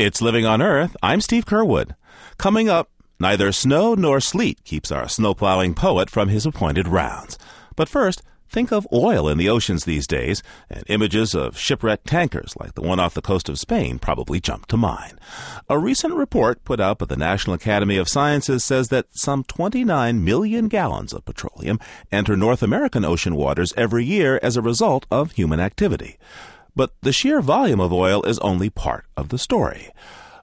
It's Living on Earth. I'm Steve Curwood. Coming up, neither snow nor sleet keeps our snowplowing poet from his appointed rounds. But first, think of oil in the oceans these days, and images of shipwrecked tankers like the one off the coast of Spain probably jump to mind. A recent report put out by the National Academy of Sciences says that some 29 million gallons of petroleum enter North American ocean waters every year as a result of human activity. But the sheer volume of oil is only part of the story.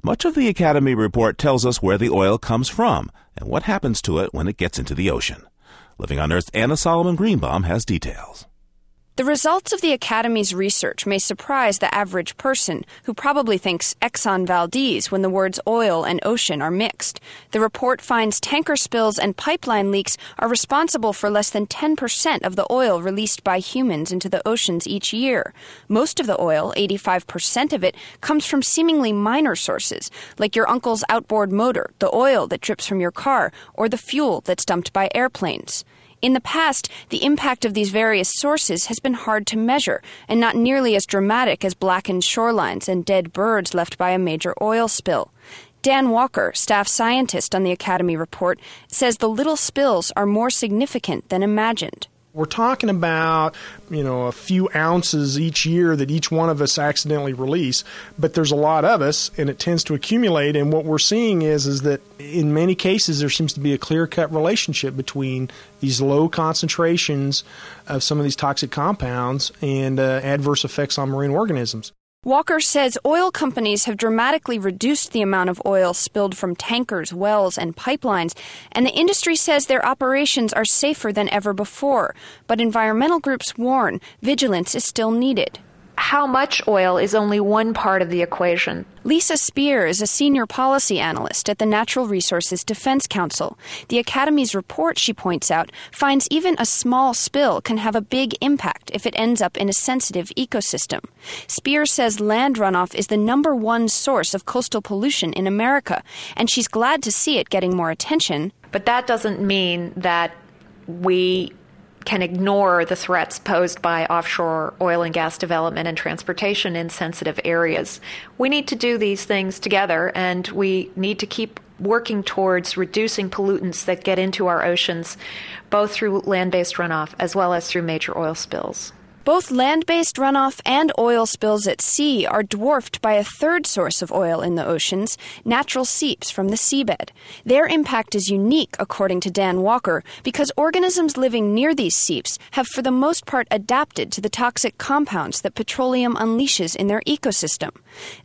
Much of the Academy report tells us where the oil comes from and what happens to it when it gets into the ocean. Living on Earth's Anna Solomon Greenbaum has details. The results of the Academy's research may surprise the average person who probably thinks Exxon Valdez when the words oil and ocean are mixed. The report finds tanker spills and pipeline leaks are responsible for less than 10% of the oil released by humans into the oceans each year. Most of the oil, 85% of it, comes from seemingly minor sources, like your uncle's outboard motor, the oil that drips from your car, or the fuel that's dumped by airplanes. In the past, the impact of these various sources has been hard to measure and not nearly as dramatic as blackened shorelines and dead birds left by a major oil spill. Dan Walker, staff scientist on the Academy report, says the little spills are more significant than imagined. We're talking about, you know, a few ounces each year that each one of us accidentally release, but there's a lot of us and it tends to accumulate and what we're seeing is is that in many cases there seems to be a clear-cut relationship between these low concentrations of some of these toxic compounds and uh, adverse effects on marine organisms. Walker says oil companies have dramatically reduced the amount of oil spilled from tankers, wells, and pipelines, and the industry says their operations are safer than ever before. But environmental groups warn vigilance is still needed how much oil is only one part of the equation. Lisa Speer is a senior policy analyst at the Natural Resources Defense Council. The Academy's report, she points out, finds even a small spill can have a big impact if it ends up in a sensitive ecosystem. Speer says land runoff is the number one source of coastal pollution in America, and she's glad to see it getting more attention. But that doesn't mean that we can ignore the threats posed by offshore oil and gas development and transportation in sensitive areas. We need to do these things together, and we need to keep working towards reducing pollutants that get into our oceans, both through land based runoff as well as through major oil spills. Both land based runoff and oil spills at sea are dwarfed by a third source of oil in the oceans natural seeps from the seabed. Their impact is unique, according to Dan Walker, because organisms living near these seeps have for the most part adapted to the toxic compounds that petroleum unleashes in their ecosystem.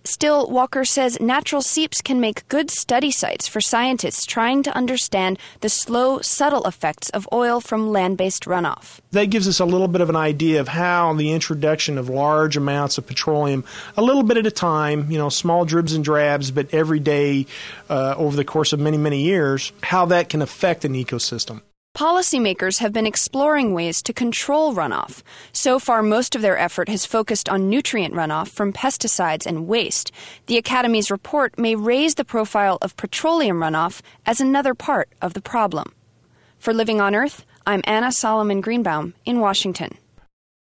Still, Walker says natural seeps can make good study sites for scientists trying to understand the slow, subtle effects of oil from land based runoff. That gives us a little bit of an idea of how the introduction of large amounts of petroleum, a little bit at a time, you know, small dribs and drabs, but every day uh, over the course of many, many years, how that can affect an ecosystem. Policymakers have been exploring ways to control runoff. So far, most of their effort has focused on nutrient runoff from pesticides and waste. The Academy's report may raise the profile of petroleum runoff as another part of the problem. For Living on Earth, I'm Anna Solomon Greenbaum in Washington.